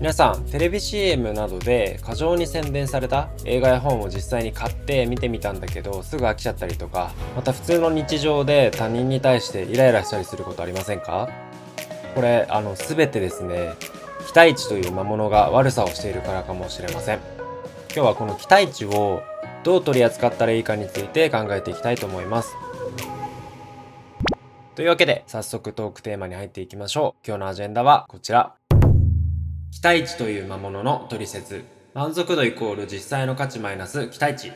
皆さんテレビ CM などで過剰に宣伝された映画や本を実際に買って見てみたんだけどすぐ飽きちゃったりとかまた普通の日常で他人に対してイライラしたりすることありませんか？これあの全てですね期待値という魔物が悪さをしているからかもしれません。今日はこの期待値をどう取り扱ったらいいかについて考えていきたいと思います。というわけで早速トークテーマに入っていきましょう。今日のアジェンダはこちら。期待値という魔物の取説満足度イコール実際の価値マイナス期待値。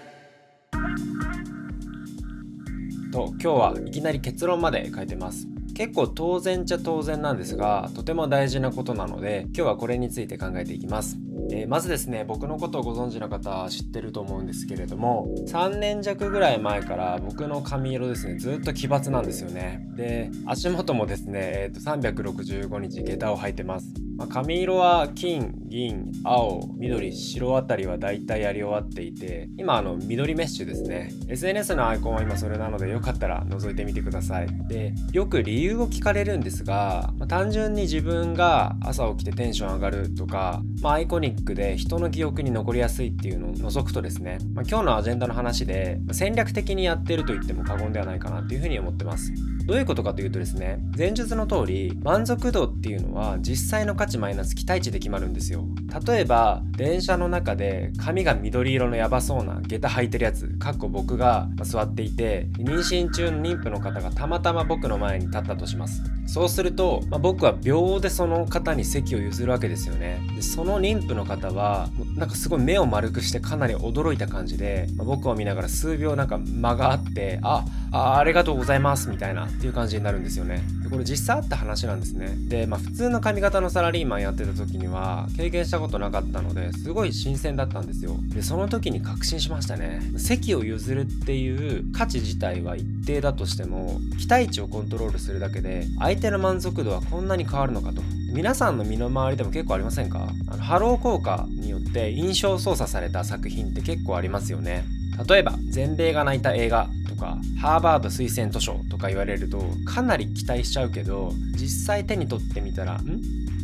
と今日はいきなり結論まで書いてます。結構当然っちゃ当然なんですがとても大事なことなので今日はこれについて考えていきます。えー、まずですね僕のことをご存知の方知ってると思うんですけれども3年弱ぐらい前から僕の髪色ですねずっと奇抜なんですよね。で足元もですね、えー、と365日下駄を履いてます。ま、髪色は金、銀、青、緑、白あたりはだいたいやり終わっていて、今あの緑メッシュですね。SNS のアイコンは今それなのでよかったら覗いてみてください。で、よく理由を聞かれるんですが、まあ、単純に自分が朝起きてテンション上がるとか、まあ、アイコニックで人の記憶に残りやすいっていうのを除くとですね、まあ、今日のアジェンダの話で戦略的にやってると言っても過言ではないかなっていうふうに思ってます。どういうことかというとですね前述の通り満足度っていうのは実際の価値マイナス期待値で決まるんですよ。例えば電車の中で髪が緑色のヤバそうな下駄履いてるやつかっこ僕が座っていて妊娠中の妊婦の方がたまたま僕の前に立ったとします。そうすると、まあ、僕は秒でその方に席を譲るわけですよね。でその妊婦の方はなんかすごい目を丸くしてかなり驚いた感じで、まあ、僕を見ながら数秒なんか間があってああありがとうございますみたいなっていう感じになるんですよね。でこれ実際あった話なんですね。でまあ普通の髪型のサラリーマンやってた時には経験したことなかったのですごい新鮮だったんですよ。でその時に確信しましたね。席を譲るっていう価値自体は一定だとしても期待値をコントロールするだけで相手の満足度はこんなに変わるのかと。皆さんの身の回りでも結構ありませんか？あのハロー効果によって印象操作された作品って結構ありますよね。例えば全米が泣いた映画。とかハーバード推薦図書とか言われるとかなり期待しちゃうけど実際手に取ってみたらん？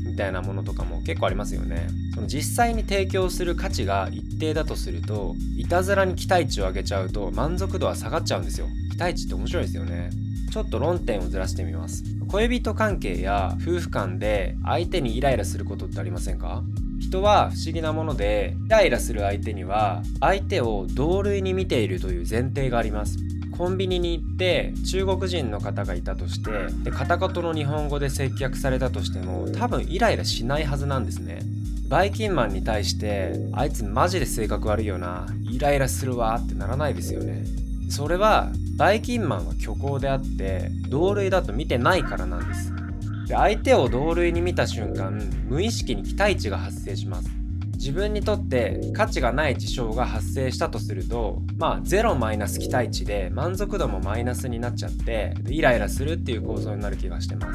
みたいなものとかも結構ありますよね。その実際に提供する価値が一定だとするといたずらに期待値を上げちゃうと満足度は下がっちゃうんですよ。期待値って面白いですよね。ちょっと論点をずらしてみます。恋人関係や夫婦間で相手にイライラすることってありませんか？人は不思議なものでイライラする相手には相手を同類に見ているという前提があります。コンビニに行って中国人の方がいたとしてで片言の日本語で接客されたとしても多分イライラしないはずなんですね。バイキンマンに対してあいつマジで性格悪いよなイライラするわってならないですよね。それはバイキンマンは虚構であって同類だと見てないからなんです。で相手を同類に見た瞬間無意識に期待値が発生します。自分にとって価値がない事象が発生したとするとまあ0マイナス期待値で満足度もマイナスになっちゃってイライラするっていう構造になる気がしてま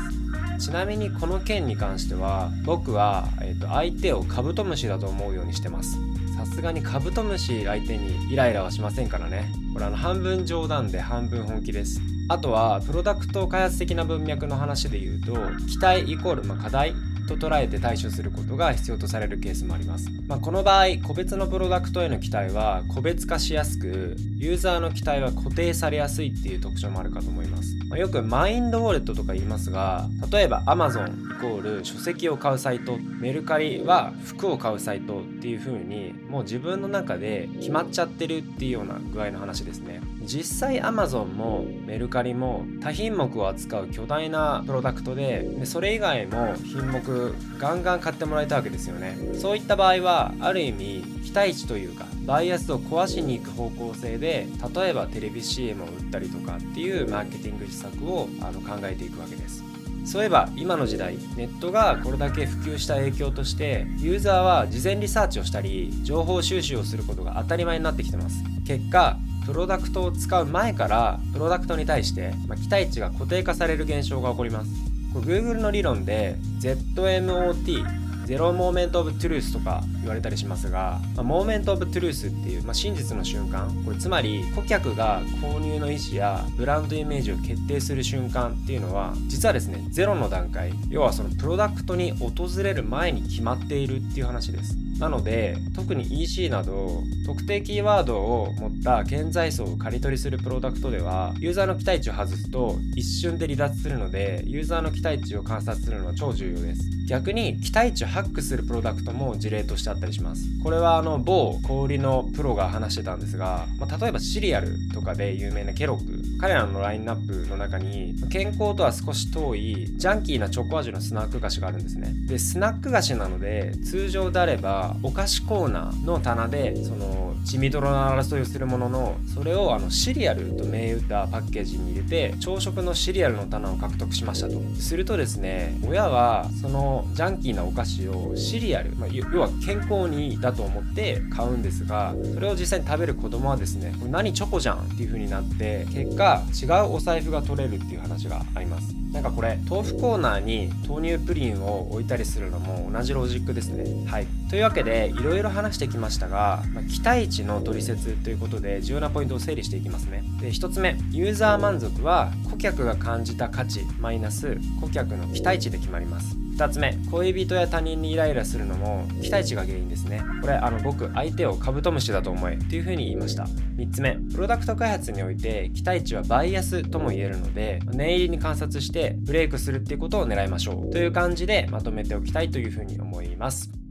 す。ちなみにこの件に関しては僕は、えー、と相手をカブトムシだと思うようにしてます。さすがにカブトムシ相手にイライラはしませんからね。これあの半分冗談で半分本気です。あとはプロダクト開発的な文脈の話で言うと期待イコールま課題と捉えて対処することが必要とされるケースもあります、まあ、この場合個別のプロダクトへの期待は個別化しやすくユーザーの期待は固定されやすいっていう特徴もあるかと思います、まあ、よくマインドウォレットとか言いますが例えば Amazon イコール書籍を買うサイトメルカリは服を買うサイトっていう風にもう自分の中で決まっちゃってるっていうような具合の話ですね。実際 Amazon もメルカリも多品目を扱う巨大なプロダクトででそれ以外も品目ガンガン買ってもらえたわけですよね。そういった場合はある意味期待値というかバイアスを壊しに行く方向性で例えばテレビ CM を売ったりとかっていうマーケティング施策をあの考えていくわけです。そういえば今の時代ネットがこれだけ普及した影響としてユーザーは事前リサーチをしたり情報収集をすることが当たり前になってきてます。結果プロダクトを使う前からプロダクトに対して、まあ、期待値が固定化される現象が起こります。Google の理論で ZMOT Zero Moment of Truth とか言われたりしますが、まあ、 Moment of Truth っていう、まあ、真実の瞬間。これつまり顧客が購入の意思やブランドイメージを決定する瞬間っていうのは実はですねゼロの段階。要はそのプロダクトに訪れる前に決まっているっていう話です。なので特に EC など特定キーワードを持った顕在層を刈り取りするプロダクトではユーザーの期待値を外すと一瞬で離脱するのでユーザーの期待値を観察するのは超重要です。逆に期待値をハックするプロダクトも事例としてったりします。これはあの某小売のプロが話してたんですが、まあ、例えばシリアルとかで有名なケロッグ彼らのラインナップの中に健康とは少し遠いジャンキーなチョコ味のスナック菓子があるんですね。でスナック菓子なので通常であればお菓子コーナーの棚でその血みどろの争いをするもののそれをあのシリアルと銘打ったパッケージに入れて朝食のシリアルの棚を獲得しましたと。するとですね親はそのジャンキーなお菓子をシリアル、まあ、要は健康にだと思って買うんですがそれを実際に食べる子供はですねこれ何チョコじゃんっていう風になって結果違うお財布が取れるっていう話があります。なんかこれ豆腐コーナーに豆乳プリンを置いたりするのも同じロジックですね。はい。というわけでいろいろ話してきましたが、まあ、期待値の取説ということで重要なポイントを整理していきますね。で1つ目ユーザー満足は顧客が感じた価値マイナス顧客の期待値で決まります。2つ目恋人や他人にイライラするのも期待値が原因ですね。これあの僕相手をカブトムシだと思えというふうに言いました。3つ目プロダクト開発において期待値はバイアスとも言えるので念入りに観察してブレイクするっていうことを狙いましょう。という感じでまとめておきたいというふうに思います。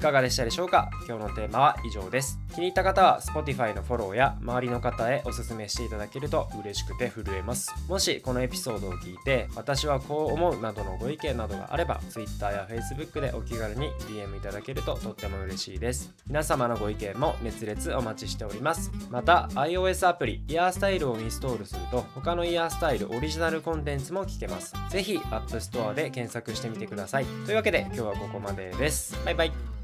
かがでしたでしょうか？今日のテーマは以上です。気に入った方は Spotify のフォローや周りの方へおすすめしていただけると嬉しくて震えます。もしこのエピソードを聞いて私はこう思うなどのご意見などがあれば Twitter や Facebook でお気軽に DM いただけるととっても嬉しいです。皆様のご意見も熱烈お待ちしております。また iOS アプリイヤースタイルをインストールすると他のイヤースタイルオリジナルコンテンツも聞けます。ぜひ App Store で検索してみてください。というわけで今日はここまでです。バイバイ。